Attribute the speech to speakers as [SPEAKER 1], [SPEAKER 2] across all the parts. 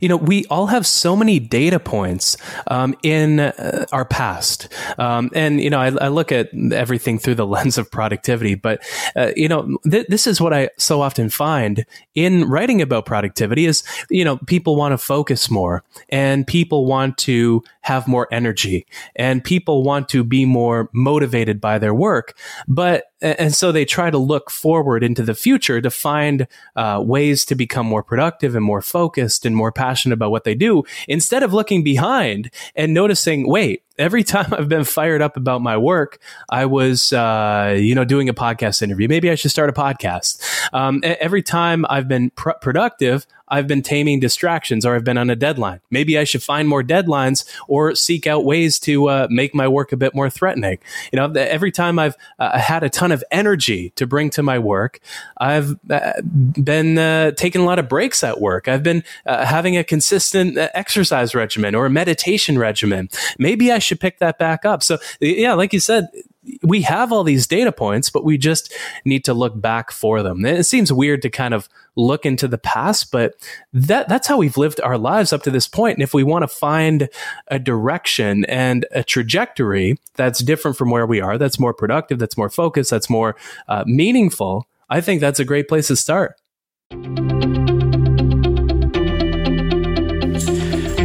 [SPEAKER 1] You know, we all have so many data points um, in uh, our past. Um, and, you know, I, I, look at everything through the lens of productivity, but, uh, you know, th- this is what I so often find in writing about productivity is, you know, people want to focus more and people want to have more energy and people want to be more motivated by their work. But and so they try to look forward into the future to find uh, ways to become more productive and more focused and more passionate about what they do instead of looking behind and noticing wait every time I've been fired up about my work, I was, uh, you know, doing a podcast interview. Maybe I should start a podcast. Um, every time I've been pr- productive, I've been taming distractions or I've been on a deadline. Maybe I should find more deadlines or seek out ways to uh, make my work a bit more threatening. You know, every time I've uh, had a ton of energy to bring to my work, I've uh, been uh, taking a lot of breaks at work. I've been uh, having a consistent uh, exercise regimen or a meditation regimen. Maybe I should pick that back up. So, yeah, like you said, we have all these data points, but we just need to look back for them. It seems weird to kind of look into the past, but that that's how we've lived our lives up to this point. And if we want to find a direction and a trajectory that's different from where we are, that's more productive, that's more focused, that's more uh, meaningful, I think that's a great place to start.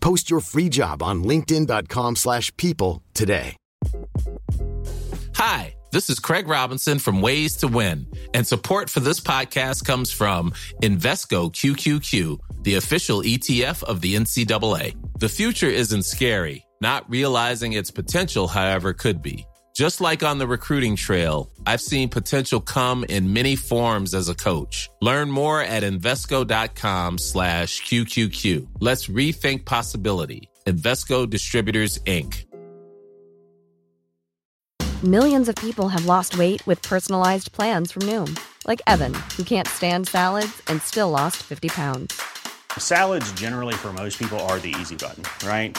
[SPEAKER 2] Post your free job on linkedin.com slash people today.
[SPEAKER 3] Hi, this is Craig Robinson from Ways to Win, and support for this podcast comes from Invesco QQQ, the official ETF of the NCAA. The future isn't scary. Not realizing its potential, however, could be. Just like on the recruiting trail, I've seen potential come in many forms as a coach. Learn more at Invesco.com slash QQQ. Let's rethink possibility. Invesco Distributors, Inc.
[SPEAKER 4] Millions of people have lost weight with personalized plans from Noom. Like Evan, who can't stand salads and still lost 50 pounds.
[SPEAKER 5] Salads generally for most people are the easy button, right?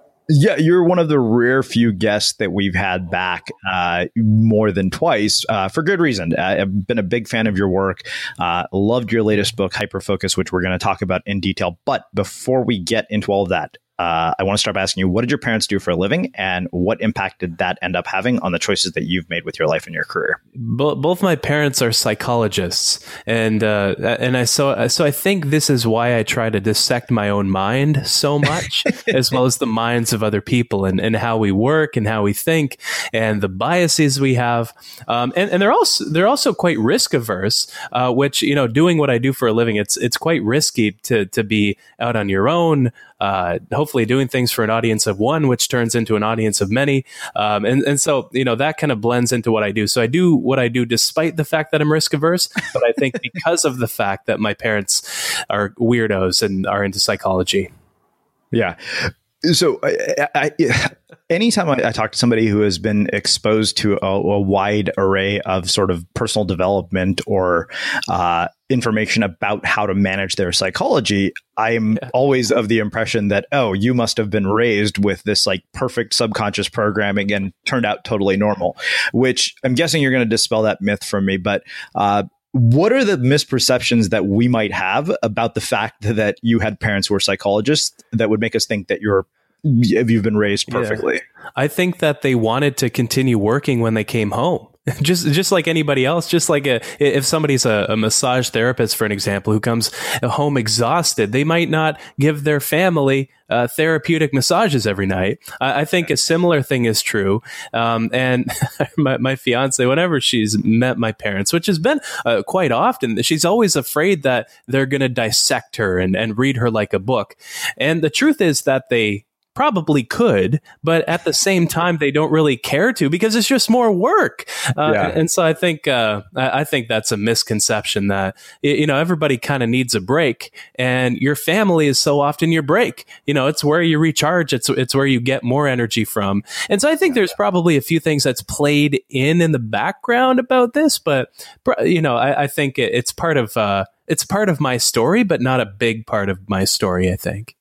[SPEAKER 6] Yeah, you're one of the rare few guests that we've had back uh, more than twice uh, for good reason. I've been a big fan of your work. Uh, loved your latest book, Hyperfocus, which we're going to talk about in detail. But before we get into all of that, uh, I want to start by asking you, what did your parents do for a living, and what impact did that end up having on the choices that you've made with your life and your career?
[SPEAKER 1] Bo- both my parents are psychologists, and uh, and I so so I think this is why I try to dissect my own mind so much, as well as the minds of other people, and, and how we work and how we think, and the biases we have, um, and and they're also they're also quite risk averse, uh, which you know doing what I do for a living, it's it's quite risky to to be out on your own uh, hopefully doing things for an audience of one, which turns into an audience of many. Um, and, and so, you know, that kind of blends into what I do. So I do what I do despite the fact that I'm risk averse, but I think because of the fact that my parents are weirdos and are into psychology.
[SPEAKER 6] Yeah. So, I, I, anytime I, I, talk to somebody who has been exposed to a, a wide array of sort of personal development or uh, information about how to manage their psychology, I'm yeah. always of the impression that, oh, you must have been raised with this like perfect subconscious programming and turned out totally normal, which I'm guessing you're going to dispel that myth from me. But uh, what are the misperceptions that we might have about the fact that you had parents who were psychologists that would make us think that you're you've been raised perfectly?
[SPEAKER 1] Yeah. I think that they wanted to continue working when they came home. just just like anybody else just like a, if somebody's a, a, massage therapist for an example who comes home exhausted they might not give their family uh, therapeutic massages every night. I, I, think a similar thing is true. Um, and my, my, fiance whenever she's met my parents which has been uh, quite often she's always afraid that they're going to dissect her and, and read her like a book. And the truth is that they probably could, but at the same time, they don't really care to because it's just more work. Uh, yeah. And so I think uh, I think that's a misconception that you know everybody kind of needs a break, and your family is so often your break. You know, it's where you recharge. It's it's where you get more energy from. And so I think there's probably a few things that's played in in the background about this, but you know, I, I think it's part of uh, it's part of my story, but not a big part of my story. I think.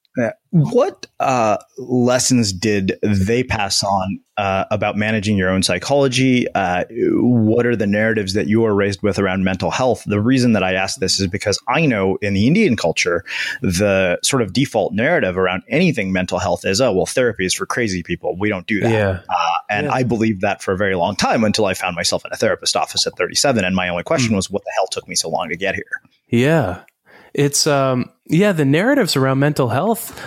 [SPEAKER 6] What uh, lessons did they pass on uh, about managing your own psychology? Uh, what are the narratives that you were raised with around mental health? The reason that I ask this is because I know in the Indian culture, the sort of default narrative around anything mental health is, oh, well, therapy is for crazy people. We don't do that. Yeah. Uh, and yeah. I believed that for a very long time until I found myself in a therapist office at 37. And my only question mm. was, what the hell took me so long to get here?
[SPEAKER 1] Yeah it's um yeah the narratives around mental health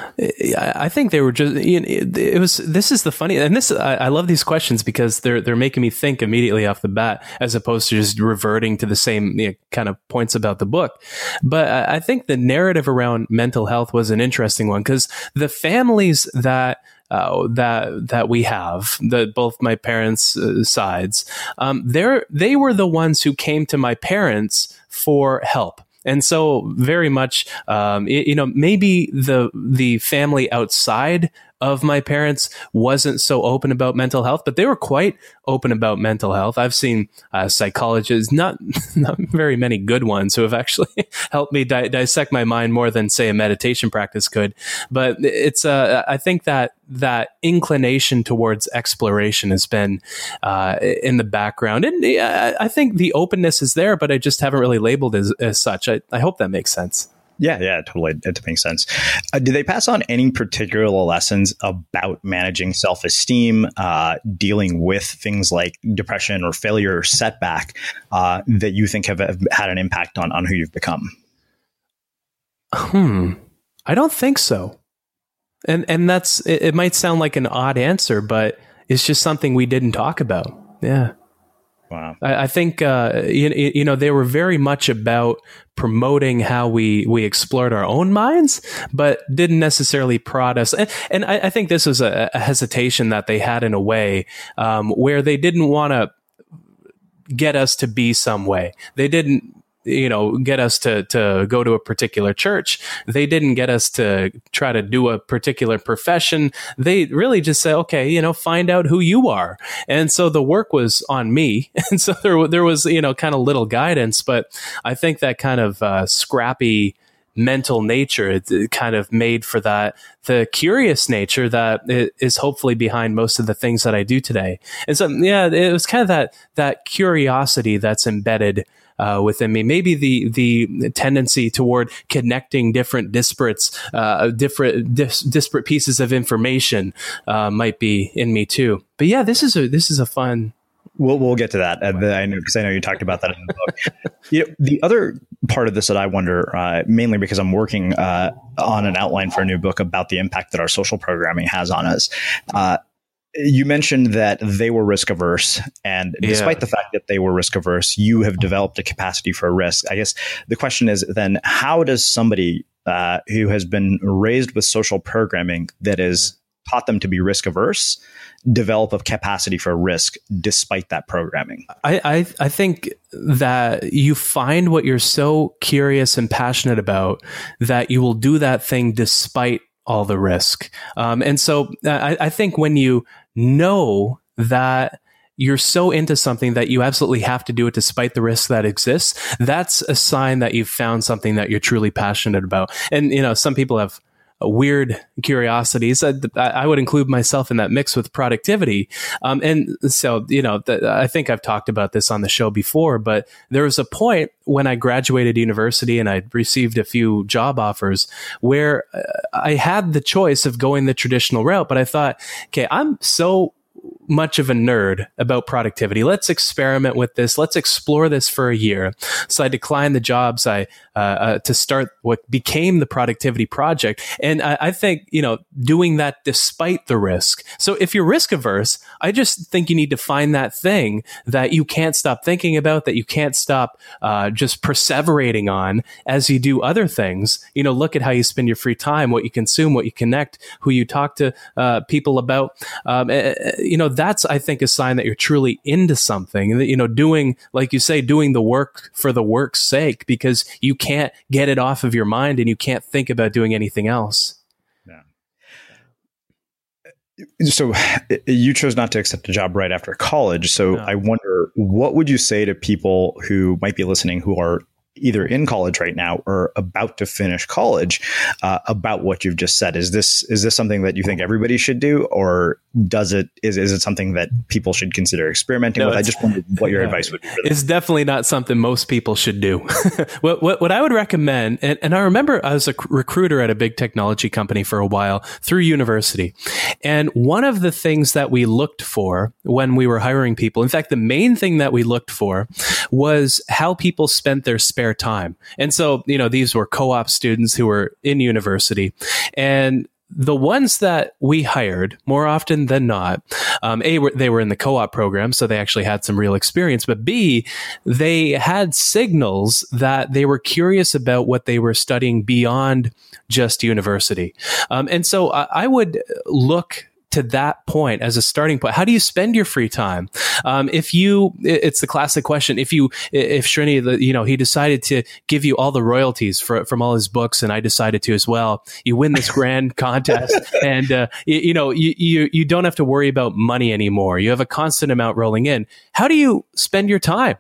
[SPEAKER 1] i think they were just it, was this is the funny and this I, love these questions because they're they're making me think immediately off the bat as opposed to just reverting to the same you know, kind of points about the book but I, think the narrative around mental health was an interesting one because the families that uh, that that we have, the both my parents' uh, sides, um, they they were the ones who came to my parents for help. And so, very much, um, you know, maybe the the family outside of my parents wasn't so open about mental health, but they were quite open about mental health. I've seen uh, psychologists, not not very many good ones, who have actually helped me di- dissect my mind more than say a meditation practice could. But it's uh, I think that that inclination towards exploration has been uh, in the background, and I think the openness is there, but I just haven't really labeled as, as such. I, I hope that makes sense.
[SPEAKER 7] Yeah, yeah, totally. It makes sense. Uh, do they pass on any particular lessons about managing self esteem, uh, dealing with things like depression or failure or setback uh, that you think have, have, had an impact on, on who you've become?
[SPEAKER 1] Hmm. I don't think so. And and that's it, it might sound like an odd answer, but it's just something we didn't talk about. Yeah.
[SPEAKER 7] Wow.
[SPEAKER 1] I, I think uh, you, you know they were very much about promoting how we we explored our own minds, but didn't necessarily prod us. And, and I, I, think this was a, a, hesitation that they had in a way um, where they didn't want to get us to be some way. They didn't you know get us to to go to a particular church. They didn't get us to try to do a particular profession. They really just say okay you know find out who you are. And so the work was on me. And so there there was you know kind of little guidance but i think that kind of uh, scrappy mental nature it, kind of made for that the curious nature that is hopefully behind most of the things that I do today. And so yeah it was kind of that that curiosity that's embedded uh, within me. Maybe the the tendency toward connecting different disparates, uh, different dis- disparate pieces of information uh, might be in me too. But yeah, this is a this is a fun.
[SPEAKER 7] We'll we'll get to that. Uh, I know because I know you talked about that in the book. you know, the other part of this that I wonder, uh, mainly because I'm working uh, on an outline for a new book about the impact that our social programming has on us you mentioned that they were risk averse, and despite yeah. the fact that they were risk averse, you have developed a capacity for risk. I guess the question is then, how does somebody uh, who has been raised with social programming that has taught them to be risk averse develop a capacity for risk despite that programming?
[SPEAKER 1] I, I, I think that you find what you're so curious and passionate about that you will do that thing despite all the risk. Um, and so I, I think when you know that you're so into something that you absolutely have to do it despite the risk that exists, that's a sign that you've found something that you're truly passionate about. And, you know, some people have weird curiosities. I, I, would include myself in that mix with productivity. Um, and so, you know, I think I've talked about this on the show before, but there was a point when I graduated university and I received a few job offers where uh, I had the choice of going the traditional route, but I thought, okay, I'm so much of a nerd about productivity. Let's experiment with this. Let's explore this for a year. So I declined the jobs I uh, uh, to start what became the productivity project, and I, I, think you know doing that despite the risk. So if you're risk averse, I just think you need to find that thing that you can't stop thinking about, that you can't stop uh, just perseverating on as you do other things. You know, look at how you spend your free time, what you consume, what you connect, who you talk to uh, people about. Um, eh, eh, you know that's I think a sign that you're truly into something. That you know, doing like you say, doing the work for the work's sake because you can't get it off of your mind and you can't think about doing anything else.
[SPEAKER 7] So eh, you chose not to accept a job right after college. So no. I wonder, what would you say to people who might be listening who are either in college right now or about to finish college uh, about what you've just said. Is this is this something that you think everybody should do or does it is, is it something that people should consider experimenting no, with? I just wondered what your advice would be
[SPEAKER 1] it's definitely not something most people should do. What, what, what, i would recommend and, and i remember i was a recruiter at a big technology company for a while through university. And one of the things that we looked for when we were hiring people in fact the main thing that we looked for was how people spent their spare spare time. And so, you know, these were co op students who were in university. And the ones that we hired more often than not, um, A, they were in the co op program, so they actually had some real experience, but B, they had signals that they were curious about what they were studying beyond just university. Um, and so I, I would look to that point as a starting point. How do you spend your free time? Um, if you, it's the classic question. If you, if Srini, you know, he decided to give you all the royalties for, from all his books, and I decided to as well. You win this grand contest, and uh, you, you know, you, you you don't have to worry about money anymore. You have a constant amount rolling in. How do you spend your time?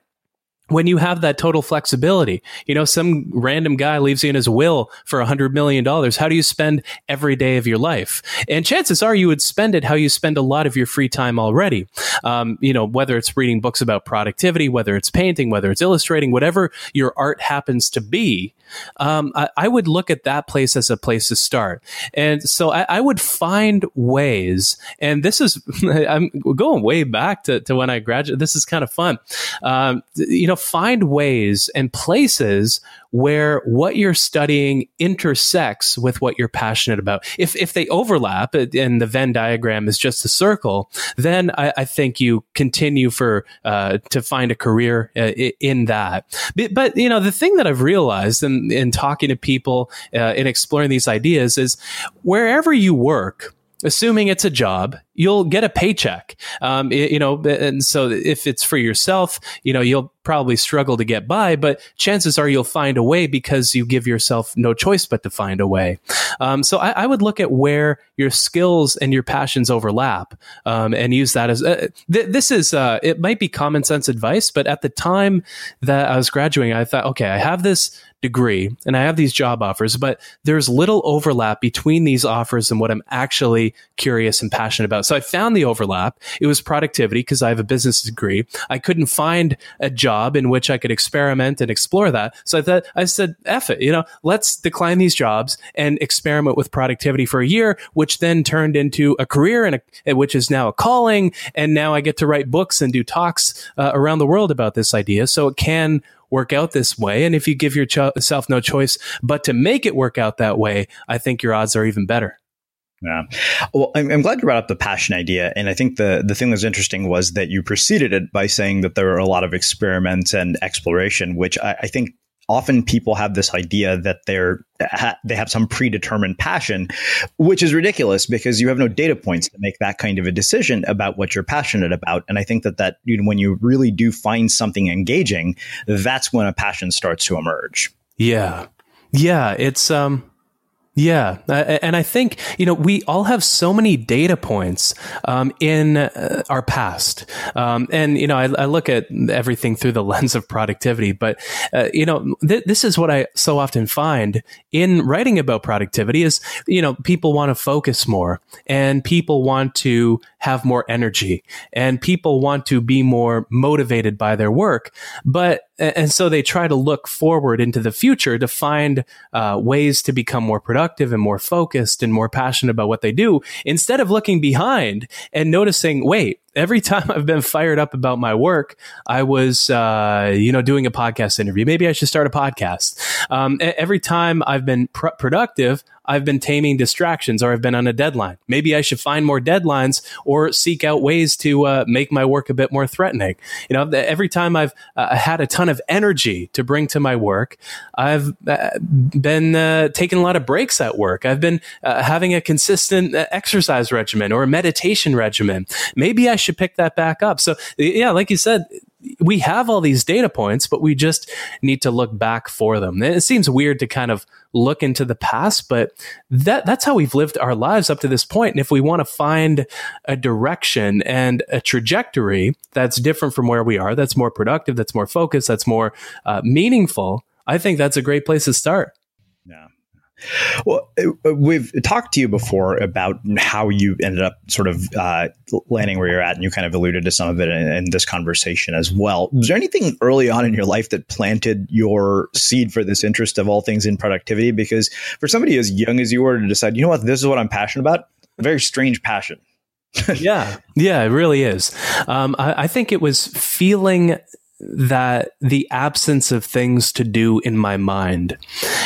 [SPEAKER 1] When you have that total flexibility. You know, some random guy leaves you in his will for a hundred million dollars. How do you spend every day of your life? And chances are you would spend it how you spend a lot of your free time already. Um, you know, whether it's reading books about productivity, whether it's painting, whether it's illustrating, whatever your art happens to be, um, I, I, would look at that place as a place to start. And so I, I would find ways, and this is, I'm going way back to, to when I graduated. This is kind of fun. Um, you know, find ways and places where what you're studying intersects with what you're passionate about. If, if they overlap and the Venn diagram is just a circle, then I, I think you continue for, uh, to find a career uh, in that. But, but, you know, the thing that I've realized in, in talking to people, uh, in exploring these ideas is wherever you work, assuming it's a job, you'll get a paycheck. Um, you know, and so if it's for yourself, you know, you'll probably struggle to get by, but chances are you'll find a way because you give yourself no choice but to find a way. Um, so I, I, would look at where your skills and your passions overlap um, and use that as uh, th- this is uh, it might be common sense advice, but at the time that I was graduating, I thought, okay, I have this degree and I have these job offers, but there's little overlap between these offers and what I'm actually curious and passionate about. So I found the overlap. It was productivity because I have a business degree. I couldn't find a job in which I could experiment and explore that. So I thought, I said, F it, you know, let's decline these jobs and experiment with productivity for a year, which then turned into a career and a, which is now a calling. And now I get to write books and do talks uh, around the world about this idea. So it can work out this way. And if you give yourself no choice but to make it work out that way, I think your odds are even better.
[SPEAKER 7] Yeah. Well, I'm, I'm, glad you brought up the passion idea. And I think the, the thing that's interesting was that you preceded it by saying that there are a lot of experiments and exploration, which I, I think often people have this idea that they're ha- they have some predetermined passion, which is ridiculous because you have no data points to make that kind of a decision about what you're passionate about. And I think that that you know, when you really do find something engaging, that's when a passion starts to emerge.
[SPEAKER 1] Yeah, yeah, it's um yeah, and I think you know we all have so many data points um, in uh, our past, um, and you know I, I, look at everything through the lens of productivity. But uh, you know th- this is what I so often find in writing about productivity is you know people want to focus more, and people want to have more energy, and people want to be more motivated by their work, but and so they try to look forward into the future to find uh, ways to become more productive and more focused and more passionate about what they do instead of looking behind and noticing wait every time I've been fired up about my work, I was, uh, you know, doing a podcast interview. Maybe I should start a podcast. Um, every time I've been pr- productive, I've been taming distractions or I've been on a deadline. Maybe I should find more deadlines or seek out ways to uh, make my work a bit more threatening. You know, every time I've uh, had a ton of energy to bring to my work, I've uh, been uh, taking a lot of breaks at work. I've been uh, having a consistent uh, exercise regimen or a meditation regimen. Maybe I should pick that back up. So, yeah, like you said, we have all these data points, but we just need to look back for them. It seems weird to kind of look into the past, but that that's how we've lived our lives up to this point. And if we want to find a direction and a trajectory that's different from where we are, that's more productive, that's more focused, that's more uh, meaningful, I think that's a great place to start.
[SPEAKER 7] Yeah. Well, uh, we've talked to you before about how you ended up sort of uh, landing where you're at, and you kind of alluded to some of it in, in, this conversation as well. Was there anything early on in your life that planted your seed for this interest of all things in productivity? Because for somebody as young as you were to decide, you know what, this is what I'm passionate about, a very strange passion.
[SPEAKER 1] yeah, yeah, it really is. Um, I, I think it was feeling that the absence of things to do in my mind.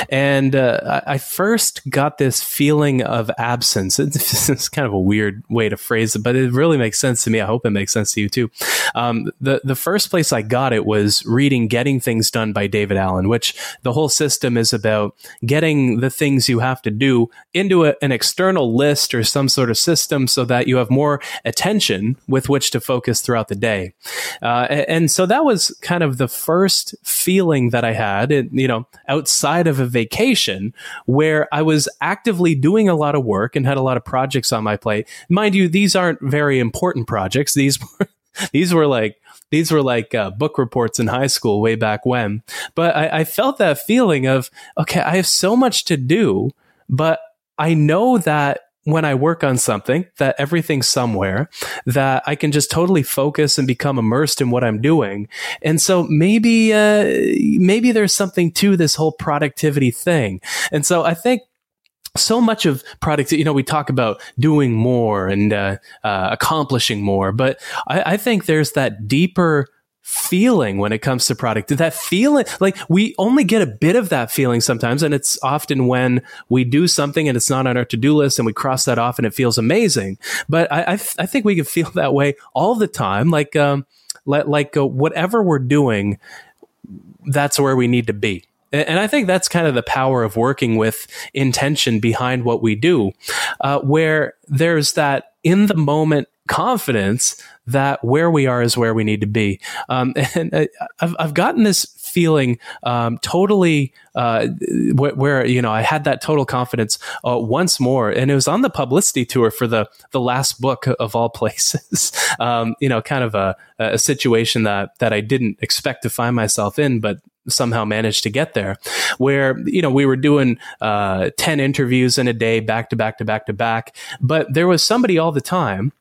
[SPEAKER 1] And uh, I first got this feeling of absence. It's kind of a weird way to phrase it, but it really makes sense to me. I hope it makes sense to you too. Um, the the first place I got it was reading "Getting Things Done" by David Allen, which the whole system is about getting the things you have to do into a, an external list or some sort of system, so that you have more attention with which to focus throughout the day. Uh, and so that was kind of the first feeling that I had, you know, outside of a vacation where I was actively doing a lot of work and had a lot of projects on my plate. Mind you, these aren't very important projects. These were, these were like, these were like uh, book reports in high school way back when. But I, I felt that feeling of, okay, I have so much to do, but I know that when I work on something, that everything's somewhere, that I can just totally focus and become immersed in what I'm doing. And so maybe, uh, maybe there's something to this whole productivity thing. And so I think so much of product, you know, we talk about doing more and uh, uh, accomplishing more, but I, I, think there's that deeper feeling when it comes to product. That feeling, like we only get a bit of that feeling sometimes. And it's often when we do something and it's not on our to do list and we cross that off and it feels amazing. But I, think we can feel that way all the time. Like, um, like uh, whatever we're doing, that's where we need to be. And I think that's kind of the power of working with intention behind what we do, uh, where there's that in the moment confidence that where we are is where we need to be. Um, and uh, I've, I've gotten this feeling um, totally uh, where, where, you know I had that total confidence uh, once more, and it was on the publicity tour for the the last book of all places. um, you know, kind of a, a situation that that I didn't expect to find myself in, but somehow managed to get there where you know we were doing uh, 10 interviews in a day back to back to back to back but there was somebody all the time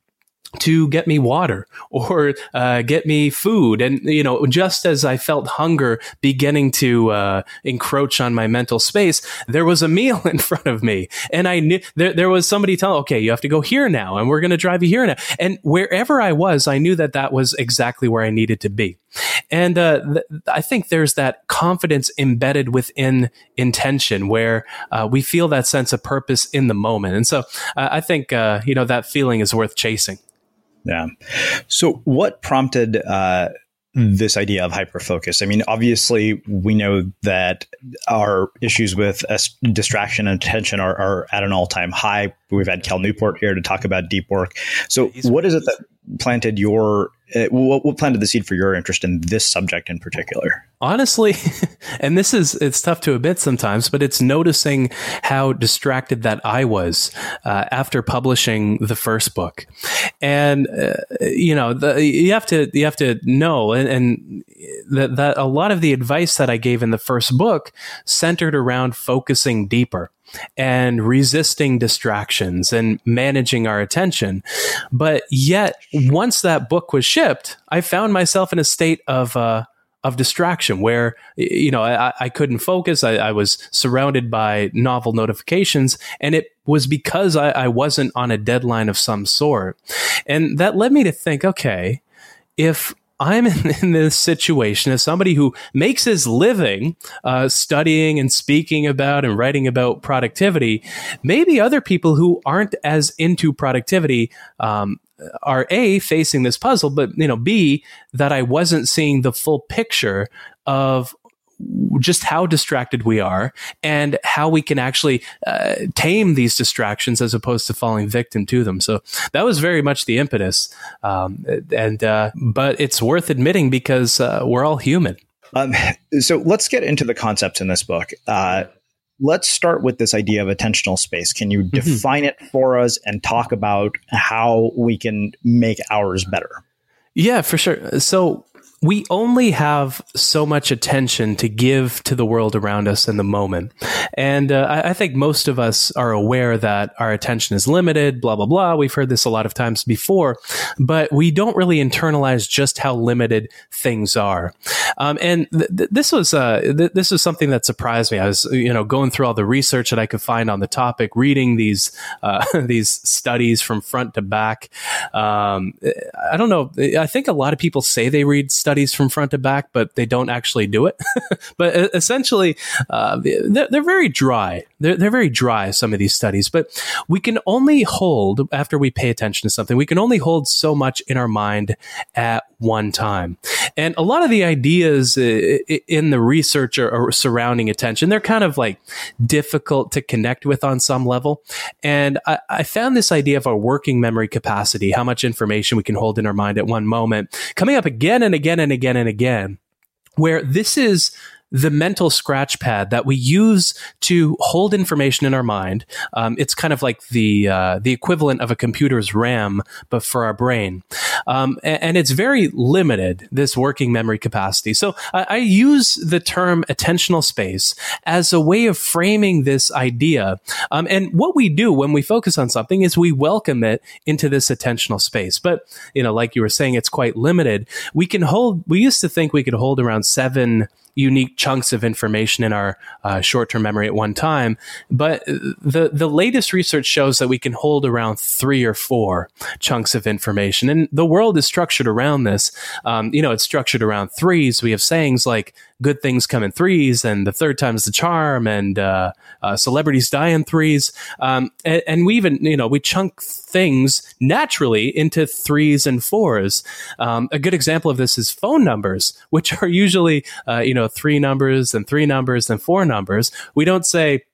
[SPEAKER 1] to get me water or uh, get me food. And, you know, just as I felt hunger beginning to uh, encroach on my mental space, there was a meal in front of me. And I knew there, there was somebody telling, okay, you have to go here now and we're going to drive you here now. And wherever I was, I knew that that was exactly where I needed to be. And uh, th- I think there's that confidence embedded within intention where uh, we feel that sense of purpose in the moment. And so uh, I think, uh, you know, that feeling is worth chasing.
[SPEAKER 7] Yeah. So, what prompted uh, this idea of hyperfocus? I mean, obviously, we know that our issues with distraction and attention are, are at an all time high. We've had Cal Newport here to talk about deep work. So, what is it that planted your uh, what, what planted the seed for your interest in this subject in particular?
[SPEAKER 1] Honestly, and this is it's tough to admit sometimes, but it's noticing how distracted that I was uh, after publishing the first book, and uh, you know the, you have to you have to know and, and that, that a lot of the advice that I gave in the first book centered around focusing deeper and resisting distractions and managing our attention. But yet, once that book was shipped, I found myself in a state of, uh, of distraction where you know I, I couldn't focus. I, I, was surrounded by novel notifications, and it was because I, I wasn't on a deadline of some sort, and that led me to think, okay, if I'm in, in, this situation as somebody who makes his living uh, studying and speaking about and writing about productivity. Maybe other people who aren't as into productivity um, are a facing this puzzle, but you know, b that I wasn't seeing the full picture of just how distracted we are and how we can actually uh, tame these distractions as opposed to falling victim to them. So that was very much the impetus. Um, and, uh, but it's worth admitting because uh, we're all human. Um,
[SPEAKER 7] so let's get into the concepts in this book. Uh, let's start with this idea of attentional space. Can you mm-hmm. define it for us and talk about how we can make ours better?
[SPEAKER 1] Yeah, for sure. So we only have so much attention to give to the world around us in the moment. And uh, I, I, think most of us are aware that our attention is limited, blah, blah, blah. We've heard this a lot of times before, but we don't really internalize just how limited things are. Um, and th- th- this was uh, th- this was something that surprised me. I was you know going through all the research that I could find on the topic, reading these uh, these studies from front to back. Um, I don't know. I think a lot of people say they read studies from front to back, but they don't actually do it. but essentially, uh, they're, they're, very dry. They're, they're very dry, some of these studies, but we can only hold, after we pay attention to something, we can only hold so much in our mind at one time. And a lot of the ideas uh, in the research or surrounding attention, they're kind of like difficult to connect with on some level. And I, I found this idea of our working memory capacity, how much information we can hold in our mind at one moment, coming up again and again and again and again, where this is the mental scratch pad that we use to hold information in our mind. Um, it's kind of like the uh, the equivalent of a computer's RAM, but for our brain, um, and, and, it's very limited. This working memory capacity. So I, I, use the term attentional space as a way of framing this idea. Um, and what we do when we focus on something is we welcome it into this attentional space. But you know, like you were saying, it's quite limited. We can hold. We used to think we could hold around seven unique chunks of information in our uh, short-term memory at one time. But the the latest research shows that we can hold around three or four chunks of information, and the world is structured around this. Um, you know, it's structured around threes. We have sayings like "good things come in threes, and the third time is the charm, and uh, uh, celebrities die in threes. Um, and, and, we even you know we chunk things naturally into threes and fours. Um, a good example of this is phone numbers, which are usually uh, you know three numbers and three numbers and four numbers. We don't say,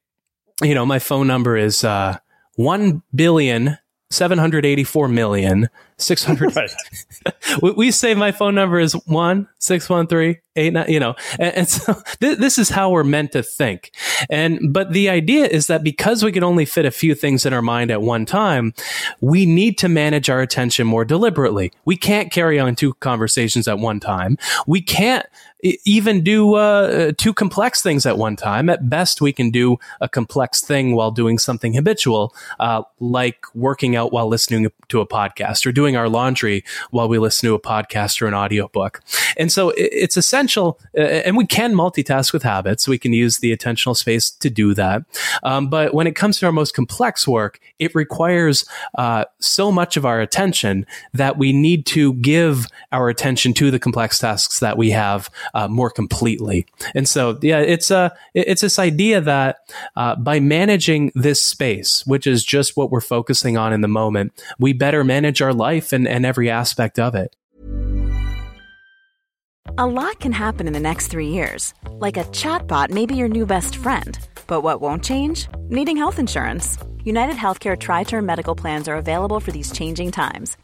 [SPEAKER 1] you know, my phone number is uh, 1 billion 784 million 600 we, we, say my phone number is 1 613 89 you know and, and so th- this is how we're meant to think. And but the idea is that because we can only fit a few things in our mind at one time we need to manage our attention more deliberately. We can't carry on two conversations at one time. We can't even do uh, two complex things at one time. At best, we can do a complex thing while doing something habitual, uh, like working out while listening to a podcast or doing our laundry while we listen to a podcast or an audiobook. And so it's essential, uh, and we can multitask with habits. We can use the attentional space to do that. Um, but when it comes to our most complex work, it requires uh, so much of our attention that we need to give our attention to the complex tasks that we have uh, more completely. And so, yeah, it's a uh, it's this idea that uh, by managing this space, which is just what we're focusing on in the moment, we better manage our life and, and every aspect of it.
[SPEAKER 8] A lot can happen in the next three years, like a chatbot may be your new best friend. But what won't change? Needing health insurance. United Healthcare Tri Term Medical Plans are available for these changing times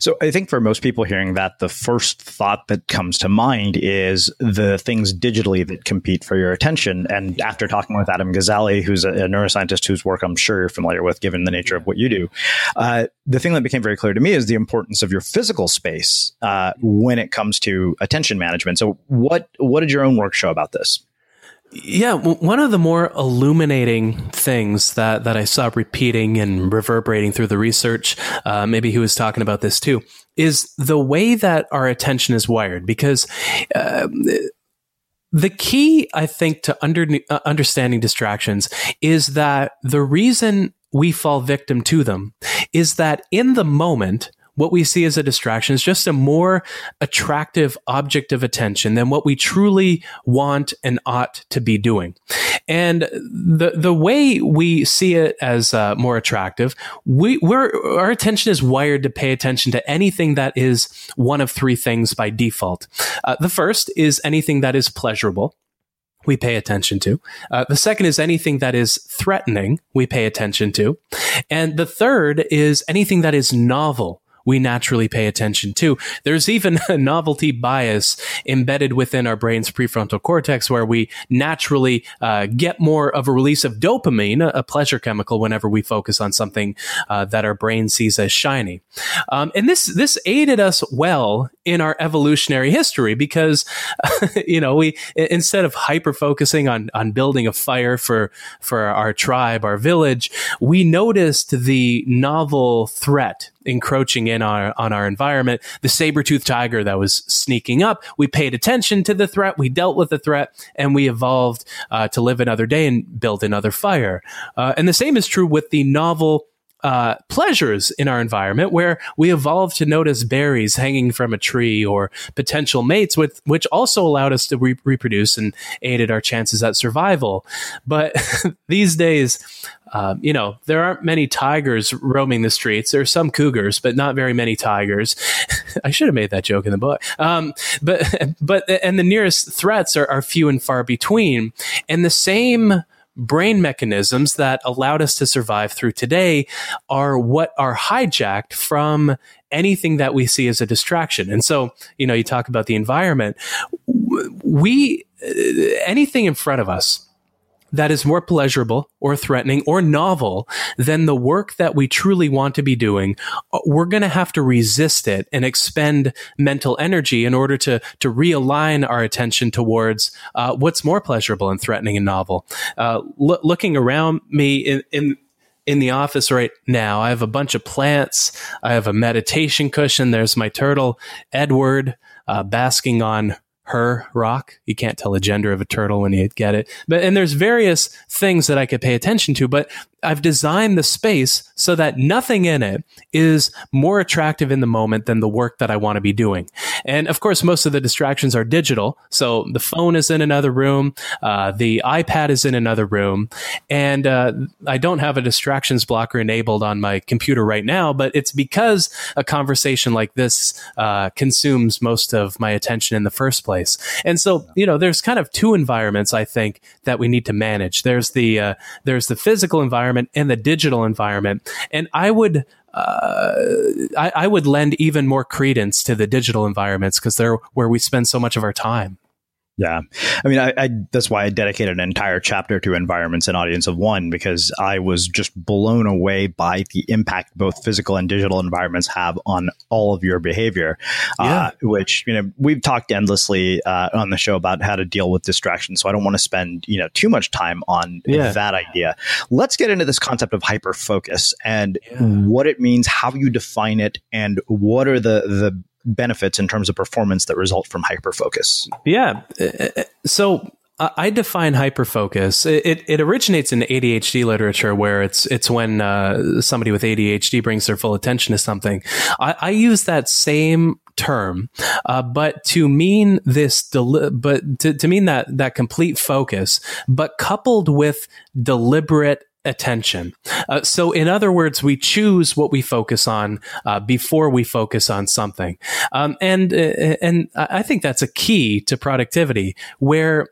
[SPEAKER 7] So I think for most people hearing that, the first thought that comes to mind is the things digitally that compete for your attention. And after talking with Adam Gazzaley, who's a, neuroscientist whose work I'm sure you're familiar with, given the nature of what you do, uh, the thing that became very clear to me is the importance of your physical space uh, when it comes to attention management. So what what did your own work show about this?
[SPEAKER 1] Yeah, one of the more illuminating things that, that I saw repeating and reverberating through the research, uh, maybe he was talking about this too, is the way that our attention is wired. Because uh, the key, I think, to under, uh, understanding distractions is that the reason we fall victim to them is that in the moment, what we see as a distraction is just a more attractive object of attention than what we truly want and ought to be doing. And the the way we see it as uh, more attractive, we we're our attention is wired to pay attention to anything that is one of three things by default. Uh, the first is anything that is pleasurable we pay attention to. Uh, the second is anything that is threatening, we pay attention to. And the third is anything that is novel, we naturally pay attention to. There's even a novelty bias embedded within our brain's prefrontal cortex where we naturally uh, get more of a release of dopamine, a, pleasure chemical, whenever we focus on something uh, that our brain sees as shiny. Um, and this this aided us well in our evolutionary history because you know we instead of hyper focusing on on building a fire for for our tribe, our village, we noticed the novel threat encroaching in on our, on our environment. The saber-toothed tiger that was sneaking up, we paid attention to the threat, we dealt with the threat, and we evolved uh, to live another day and build another fire. Uh, and the same is true with the novel uh, pleasures in our environment where we evolved to notice berries hanging from a tree or potential mates with which also allowed us to re- reproduce and aided our chances at survival. But these days um, you know there aren't many tigers roaming the streets. There are some cougars but not very many tigers. I should have made that joke in the book. Um, but but and the nearest threats are, are few and far between. And the same brain mechanisms that allowed us to survive through today are what are hijacked from anything that we see as a distraction. And so, you know, you talk about the environment. We, uh, anything in front of us, that is more pleasurable or threatening or novel than the work that we truly want to be doing, uh, we're going to have to resist it and expend mental energy in order to to realign our attention towards uh, what's more pleasurable and threatening and novel. Uh, lo- looking around me in, in in the office right now. I have a bunch of plants. I have a meditation cushion. There's my turtle, Edward, uh, basking on her rock. You can't tell the gender of a turtle when you get it. But and there's various things that I could pay attention to, but I've designed the space so that nothing in it is more attractive in the moment than the work that I want to be doing. And of course, most of the distractions are digital. So the phone is in another room, uh, the iPad is in another room, and uh, I don't have a distractions blocker enabled on my computer right now. But it's because a conversation like this uh, consumes most of my attention in the first place. And so, you know, there's kind of two environments I think that we need to manage. There's the uh, there's the physical environment environment and the digital environment. And I would uh, I, I would lend even more credence to the digital environments because they're where we spend so much of our time.
[SPEAKER 7] Yeah. I mean, I, I, that's why I dedicated an entire chapter to environments and audience of one, because I was just blown away by the impact both physical and digital environments have on all of your behavior. Yeah. Uh, which, you know, we've talked endlessly uh, on the show about how to deal with distractions. So I don't want to spend, you know, too much time on yeah. that idea. Let's get into this concept of hyper focus and yeah. what it means, how you define it, and what are the, the benefits in terms of performance that result from hyperfocus.
[SPEAKER 1] Yeah. So I define hyperfocus. It, it originates in ADHD literature, where it's it's when uh, somebody with ADHD brings their full attention to something. I, I use that same term, uh, but to mean this, deli- but to, to mean that that complete focus, but coupled with deliberate attention. Uh, so, in other words, we choose what we focus on uh, before we focus on something, um, and uh, and I think that's a key to productivity where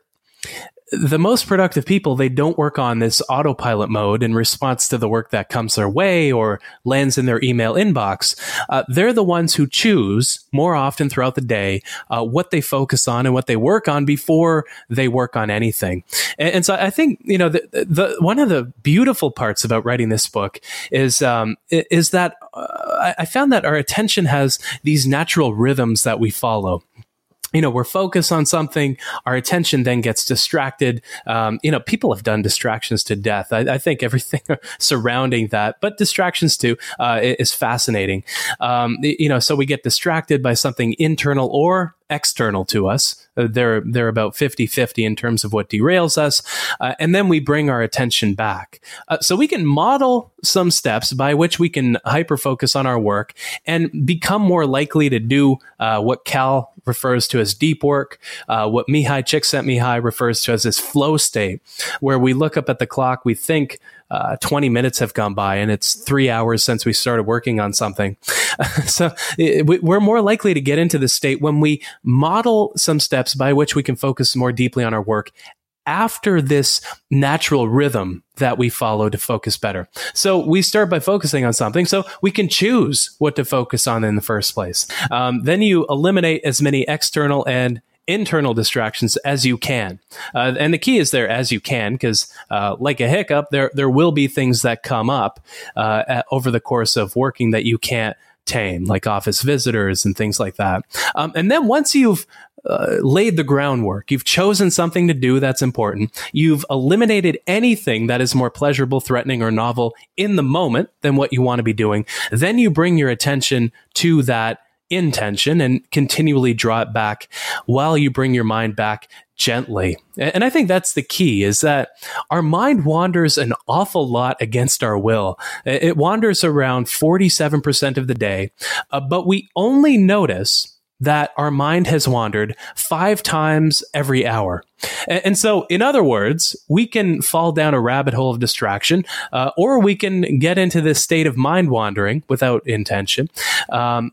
[SPEAKER 1] the most productive people they don't work on this autopilot mode in response to the work that comes their way or lands in their email inbox. Uh, they're the ones who choose more often throughout the day uh, what they focus on and what they work on before they work on anything. And, and so i think you know the, the, one of the beautiful parts about writing this book is um, is that uh, i found that our attention has these natural rhythms that we follow you know, we're focused on something, our attention then gets distracted. Um, you know, people have done distractions to death. I, I think everything surrounding that, but distractions too, uh, is fascinating. Um, you know, so we get distracted by something internal or external to us. Uh, they're they're about 50-50 in terms of what derails us, uh, and then we bring our attention back. Uh, so we can model some steps by which we can hyper focus on our work and become more likely to do uh, what Cal refers to as deep work, uh, what Mihaly Csikszentmihalyi refers to as this flow state, where we look up at the clock, we think uh, 20 minutes have gone by and it's three hours since we started working on something. so it, we're more likely to get into this state when we model some steps by which we can focus more deeply on our work after this natural rhythm that we follow to focus better. So we start by focusing on something so we can choose what to focus on in the first place. Um, then you eliminate as many external and internal distractions as you can. Uh, and the key is there as you can, because uh, like a hiccup, there there will be things that come up uh, at, over the course of working that you can't tame, like office visitors and things like that. Um, and then once you've uh, laid the groundwork. You've chosen something to do that's important. You've eliminated anything that is more pleasurable, threatening, or novel in the moment than what you want to be doing. Then you bring your attention to that intention and continually draw it back while you bring your mind back gently. And I think that's the key is that our mind wanders an awful lot against our will. It wanders around 47% of the day, uh, but we only notice that our mind has wandered five times every hour. And, so, in other words, we can fall down a rabbit hole of distraction, uh, or we can get into this state of mind wandering without intention. Um,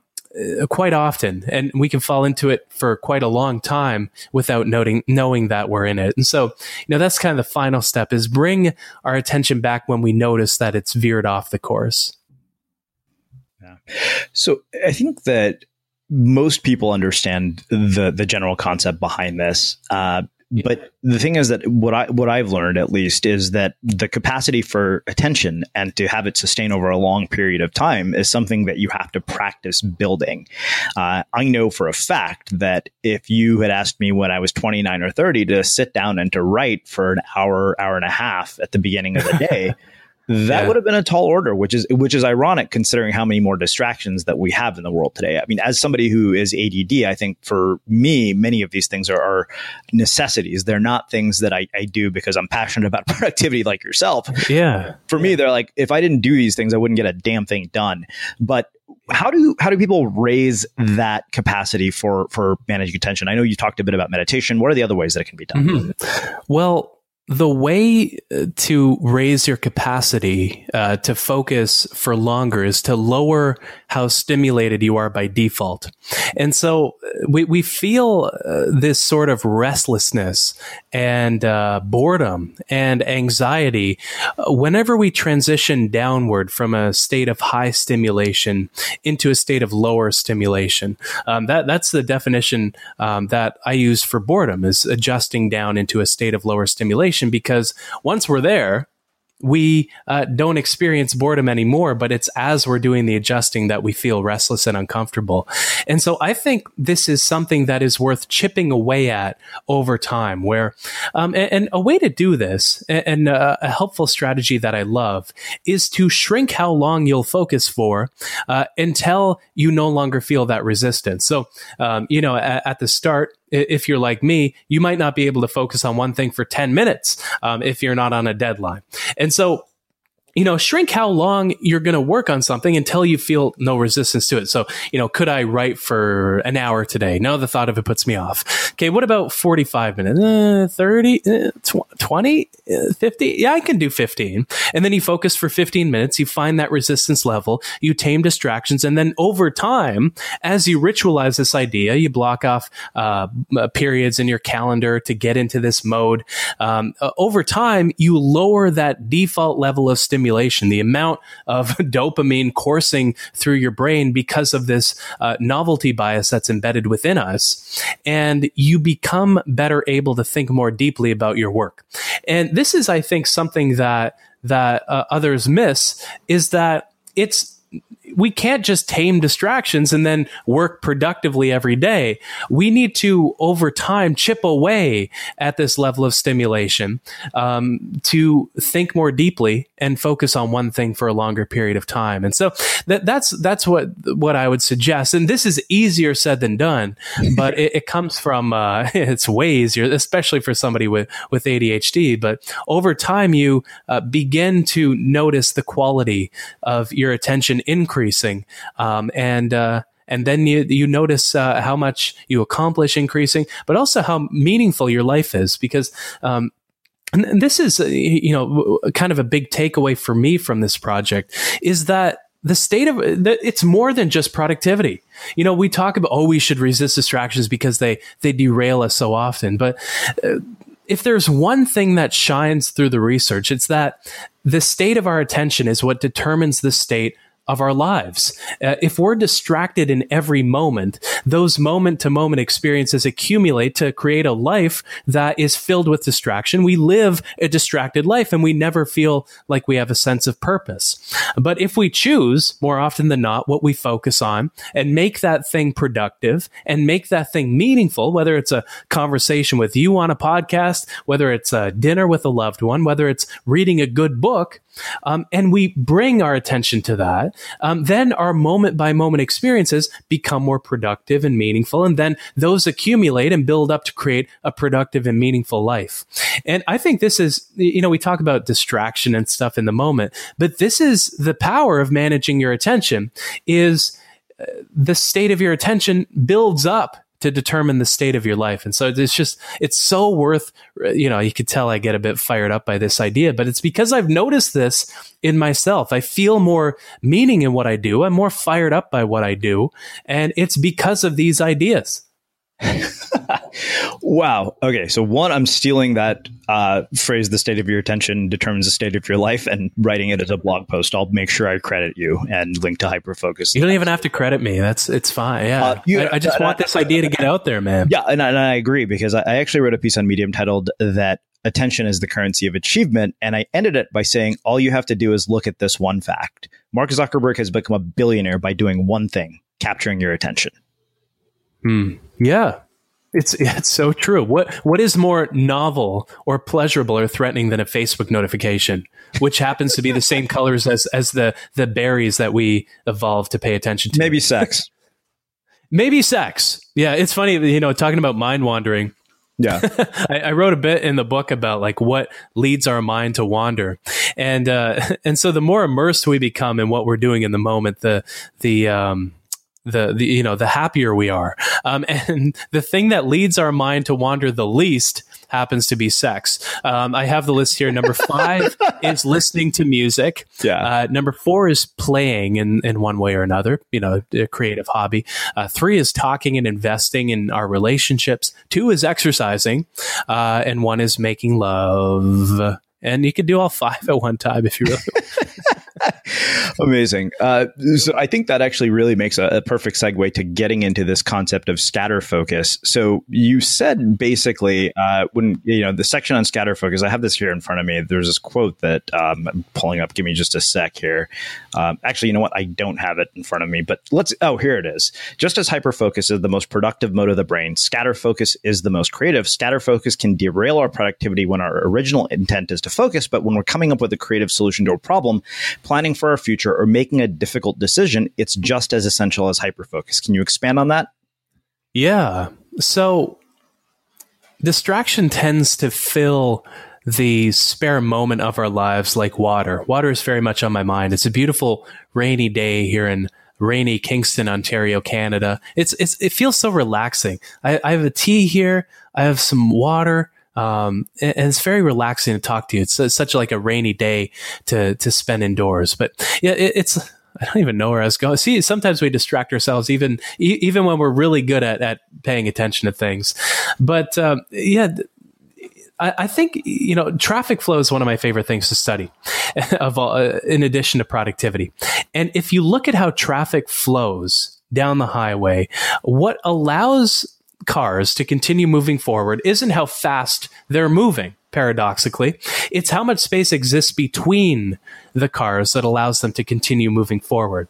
[SPEAKER 1] quite often, and we can fall into it for quite a long time without noting knowing that we're in it. And so, you know, that's kind of the final step: is bring our attention back when we notice that it's veered off the course.
[SPEAKER 7] Yeah. So I think that most people understand the the general concept behind this. Uh, but the thing is that what I what I've learned at least is that the capacity for attention and to have it sustain over a long period of time is something that you have to practice building. Uh, I know for a fact that if you had asked me when I was 29 or 30 to sit down and to write for an hour, hour and a half at the beginning of the day. That yeah. would have been a tall order, which is which is ironic considering how many more distractions that we have in the world today. I mean, as somebody who is ADD, I think for me, many of these things are, are necessities. They're not things that I, I, do because I'm passionate about productivity like yourself.
[SPEAKER 1] Yeah.
[SPEAKER 7] For me, they're like, if I didn't do these things, I wouldn't get a damn thing done. But how do how do people raise that capacity for for managing attention? I know you talked a bit about meditation. What are the other ways that it can be done?
[SPEAKER 1] Mm-hmm. Well, the way uh, to raise your capacity uh, to focus for longer is to lower how stimulated you are by default. And so uh, we, we feel uh, this sort of restlessness and uh, boredom and anxiety uh, whenever we transition downward from a state of high stimulation into a state of lower stimulation. Um, that, that's the definition um, that I use for boredom is adjusting down into a state of lower stimulation because once we're there, we uh, don't experience boredom anymore, but it's as we're doing the adjusting that we feel restless and uncomfortable. And so I think this is something that is worth chipping away at over time. Where, um, and, and, a way to do this, and, uh, a helpful strategy that I love, is to shrink how long you'll focus for uh, until you no longer feel that resistance. So, um, you know, at, at the start, if you're like me, you might not be able to focus on one thing for 10 minutes um, if you're not on a deadline. And so you know, shrink how long you're going to work on something until you feel no resistance to it. So, you know, could I write for an hour today? No, the thought of it puts me off. Okay, what about 45 minutes? Uh, 30, uh, 20, uh, 50? Yeah, I can do 15. And then you focus for 15 minutes, you find that resistance level, you tame distractions, and then over time, as you ritualize this idea, you block off uh, periods in your calendar to get into this mode. Um, uh, over time, you lower that default level of stimulation stimulation, the amount of dopamine coursing through your brain because of this uh, novelty bias that's embedded within us. And you become better able to think more deeply about your work. And this is, I think, something that, that uh, others miss is that it's we can't just tame distractions and then work productively every day. We need to, over time, chip away at this level of stimulation um, to think more deeply and focus on one thing for a longer period of time. And so that, that's that's what what I would suggest. And this is easier said than done, but it, it comes from uh, it's way easier, especially for somebody with with ADHD. But over time, you uh, begin to notice the quality of your attention increasing, um, and uh, and then you you notice uh, how much you accomplish increasing, but also how meaningful your life is because. Um, and this is, uh, you know, kind of a big takeaway for me from this project is that the state of it's more than just productivity. You know, we talk about oh, we should resist distractions because they they derail us so often, but. Uh, if there's one thing that shines through the research, it's that the state of our attention is what determines the state of our lives. Uh, if we're distracted in every moment, those moment to moment experiences accumulate to create a life that is filled with distraction. We live a distracted life and we never feel like we have a sense of purpose. But if we choose more often than not what we focus on and make that thing productive and make that thing meaningful, whether it's a conversation with you on a podcast, whether it's a dinner with a loved one, whether it's reading a good book, um, and we bring our attention to that, um, then our moment by moment experiences become more productive and meaningful. And then those accumulate and build up to create a productive and meaningful life. And I think this is, you know, we talk about distraction and stuff in the moment, but this is the power of managing your attention is uh, the state of your attention builds up to determine the state of your life. And so it's just, it's so worth, you know, you could tell I get a bit fired up by this idea, but it's because I've noticed this in myself. I feel more meaning in what I do. I'm more fired up by what I do. And it's because of these ideas.
[SPEAKER 7] wow. Okay. So, one, I'm stealing that uh, phrase, the state of your attention determines the state of your life, and writing it as a blog post. I'll make sure I credit you and link to Hyperfocus.
[SPEAKER 1] You don't even have to credit me. That's It's fine. Yeah. Uh, you, I, I, just want this idea to get out there, man.
[SPEAKER 7] Yeah. And I, and I agree because I, I actually wrote a piece on Medium titled that attention is the currency of achievement. And I ended it by saying, all you have to do is look at this one fact. Mark Zuckerberg has become a billionaire by doing one thing capturing your attention.
[SPEAKER 1] Hmm. Yeah, it's it's so true. What what is more novel or pleasurable or threatening than a Facebook notification, which happens to be the same colors as as the the berries that we evolved to pay attention to?
[SPEAKER 7] Maybe sex.
[SPEAKER 1] Maybe sex. Yeah, it's funny. You know, talking about mind wandering.
[SPEAKER 7] Yeah,
[SPEAKER 1] I, I, wrote a bit in the book about like what leads our mind to wander, and uh, and so the more immersed we become in what we're doing in the moment, the the um, the, the you know the happier we are. Um, and the thing that leads our mind to wander the least happens to be sex. Um, I have the list here. Number five is listening to music.
[SPEAKER 7] Yeah.
[SPEAKER 1] Uh, number four is playing in, in one way or another, you know, a creative hobby. Uh, three is talking and investing in our relationships. Two is exercising. Uh, and one is making love. And you can do all five at one time if you really
[SPEAKER 7] Amazing. Uh, so I think that actually really makes a, a, perfect segue to getting into this concept of scatter focus. So you said basically uh, when you know the section on scatter focus, I have this here in front of me. There's this quote that um, I'm pulling up. Give me just a sec here. Um, actually, you know what? I don't have it in front of me, but let's. Oh, here it is. Just as hyperfocus is the most productive mode of the brain, scatter focus is the most creative. Scatter focus can derail our productivity when our original intent is to focus, but when we're coming up with a creative solution to a problem planning for our future, or making a difficult decision, it's just as essential as hyperfocus. Can you expand on that?
[SPEAKER 1] Yeah. So distraction tends to fill the spare moment of our lives like water. Water is very much on my mind. It's a beautiful rainy day here in rainy Kingston, Ontario, Canada. It's, it's it feels so relaxing. I, I have a tea here. I have some water. Um, and, and, it's very relaxing to talk to you. It's, it's, such like a rainy day to to spend indoors. But yeah, it, it's I don't even know where I was going. See, sometimes we distract ourselves even e- even when we're really good at at paying attention to things. But um, yeah. I, I think you know traffic flow is one of my favorite things to study, of all, uh, in addition to productivity. And if you look at how traffic flows down the highway, what allows cars to continue moving forward isn't how fast they're moving, paradoxically. It's how much space exists between the cars that allows them to continue moving forward.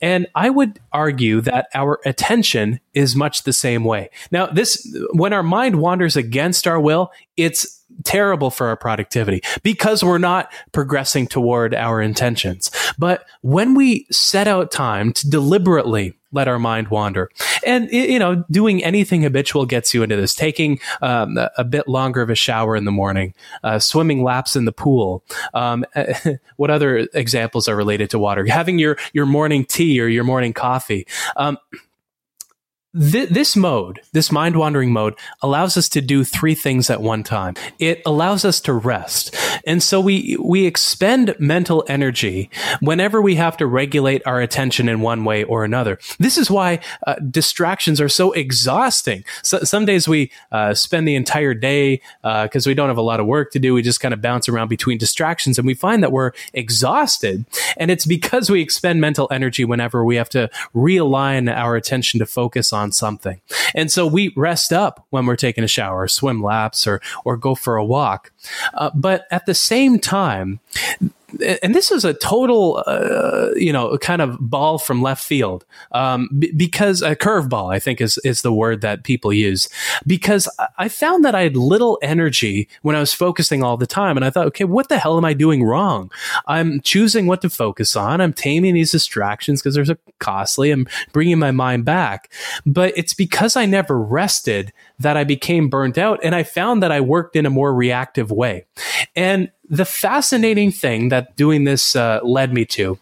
[SPEAKER 1] And I would argue that our attention is much the same way. Now, this, when our mind wanders against our will, it's terrible for our productivity because we're not progressing toward our intentions. But when we set out time to deliberately let our mind wander. And, you know, doing anything habitual gets you into this. Taking um, a bit longer of a shower in the morning, uh, swimming laps in the pool. Um, what other examples are related to water? Having your, your morning tea or your morning coffee. Um, Th- this mode, this mind wandering mode, allows us to do three things at one time. It allows us to rest. And so we, we expend mental energy whenever we have to regulate our attention in one way or another. This is why uh, distractions are so exhausting. So, some days we uh, spend the entire day because uh, we don't have a lot of work to do. We just kind of bounce around between distractions and we find that we're exhausted. And it's because we expend mental energy whenever we have to realign our attention to focus on on something. And so we rest up when we're taking a shower, or swim laps, or or go for a walk. Uh, but at the same time, and this is a total, uh, you know, kind of ball from left field, um, b- because a curveball, I think, is is the word that people use. Because I found that I had little energy when I was focusing all the time, and I thought, okay, what the hell am I doing wrong? I'm choosing what to focus on. I'm taming these distractions because they're so costly. I'm bringing my mind back, but it's because I never rested that I became burnt out, and I found that I worked in a more reactive way, and the fascinating thing that doing this uh, led me to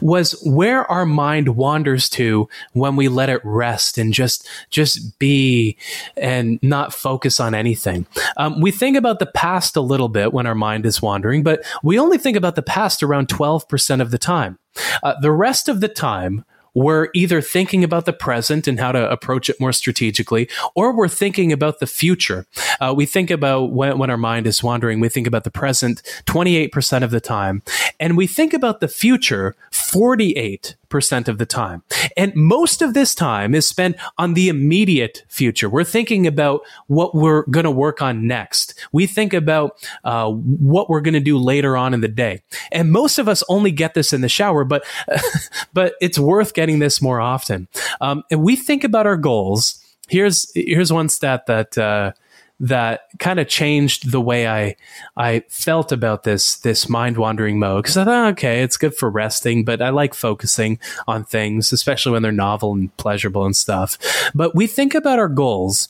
[SPEAKER 1] was where our mind wanders to when we let it rest and just just be and not focus on anything. Um, we think about the past a little bit when our mind is wandering, but we only think about the past around twelve percent of the time. Uh, the rest of the time, we're either thinking about the present and how to approach it more strategically, or we're thinking about the future. Uh, we think about when, when our mind is wandering, we think about the present 28% of the time, and we think about the future 48 percent of the time. And most of this time is spent on the immediate future. We're thinking about what we're going to work on next. We think about uh, what we're going to do later on in the day. And most of us only get this in the shower, but but it's worth getting this more often. Um, and we think about our goals. Here's here's one stat that. Uh, that kind of changed the way I I felt about this this mind wandering mode because I thought ah, okay it's good for resting but I like focusing on things especially when they're novel and pleasurable and stuff but we think about our goals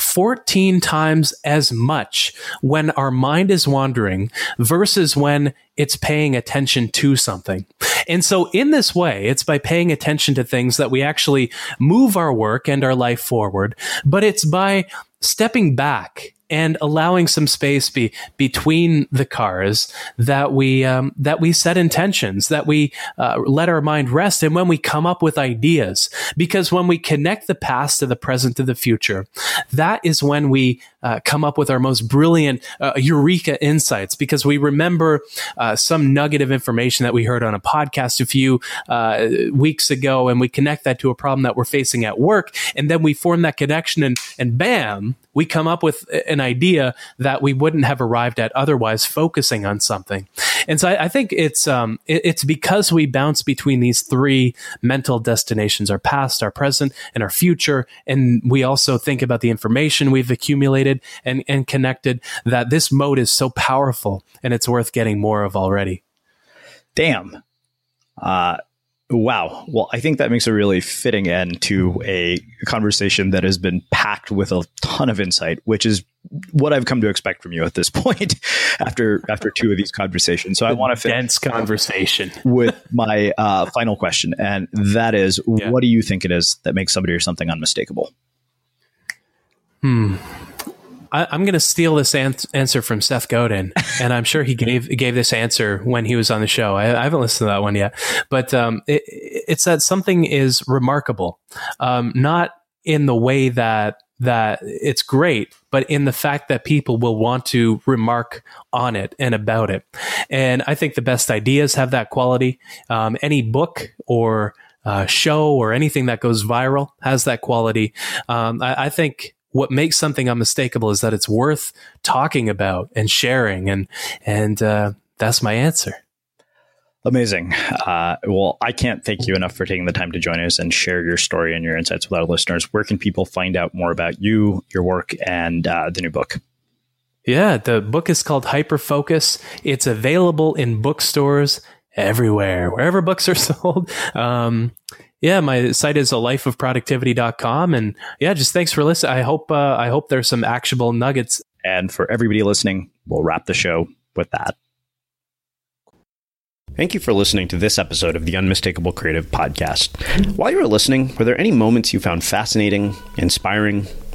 [SPEAKER 1] 14 times as much when our mind is wandering versus when it's paying attention to something. And so in this way, it's by paying attention to things that we actually move our work and our life forward, but it's by stepping back and allowing some space be, between the cars that we um, that we set intentions that we uh, let our mind rest and when we come up with ideas. Because when we connect the past to the present to the future that is when we uh, come up with our most brilliant uh, eureka insights. Because we remember uh, some nugget of information that we heard on a podcast a few uh, weeks ago and we connect that to a problem that we're facing at work and then we form that connection and and bam we come up with an idea that we wouldn't have arrived at otherwise focusing on something. And so I, I think it's um, it, it's because we bounce between these three mental destinations: our past, our present, and our future. And we also think about the information we've accumulated and, and connected. That this mode is so powerful, and it's worth getting more of already.
[SPEAKER 7] Damn. Uh, Wow. Well, I think that makes a really fitting end to a conversation that has been packed with a ton of insight, which is what I've come to expect from you at this point after after two of these conversations. So I want to
[SPEAKER 1] finish dense conversation
[SPEAKER 7] with my uh, final question, and that is, yeah. what do you think it is that makes somebody or something unmistakable?
[SPEAKER 1] Hmm. I, am going to steal this an- answer from Seth Godin, and I'm sure he gave gave this answer when he was on the show. I, I haven't listened to that one yet, but um, it, it's that something is remarkable, um, not in the way that that it's great, but in the fact that people will want to remark on it and about it. And I think the best ideas have that quality. Um, any book or uh, show or anything that goes viral has that quality. Um, I, I, think what makes something unmistakable is that it's worth talking about and sharing. And and uh, that's my answer.
[SPEAKER 7] Amazing. Uh, well i can't thank you enough for taking the time to join us and share your story and your insights with our listeners. Where can people find out more about you your work and uh, the new book?
[SPEAKER 1] Yeah the book is called hyperfocus. It's available in bookstores everywhere wherever books are sold. Um, yeah, my site is a life of lifeofproductivity.com. And yeah, just thanks for listening. I hope, uh, I hope there's some actionable nuggets.
[SPEAKER 7] And for everybody listening, we'll wrap the show with that. Thank you for listening to this episode of the Unmistakable Creative Podcast. While you were listening, were there any moments you found fascinating, inspiring,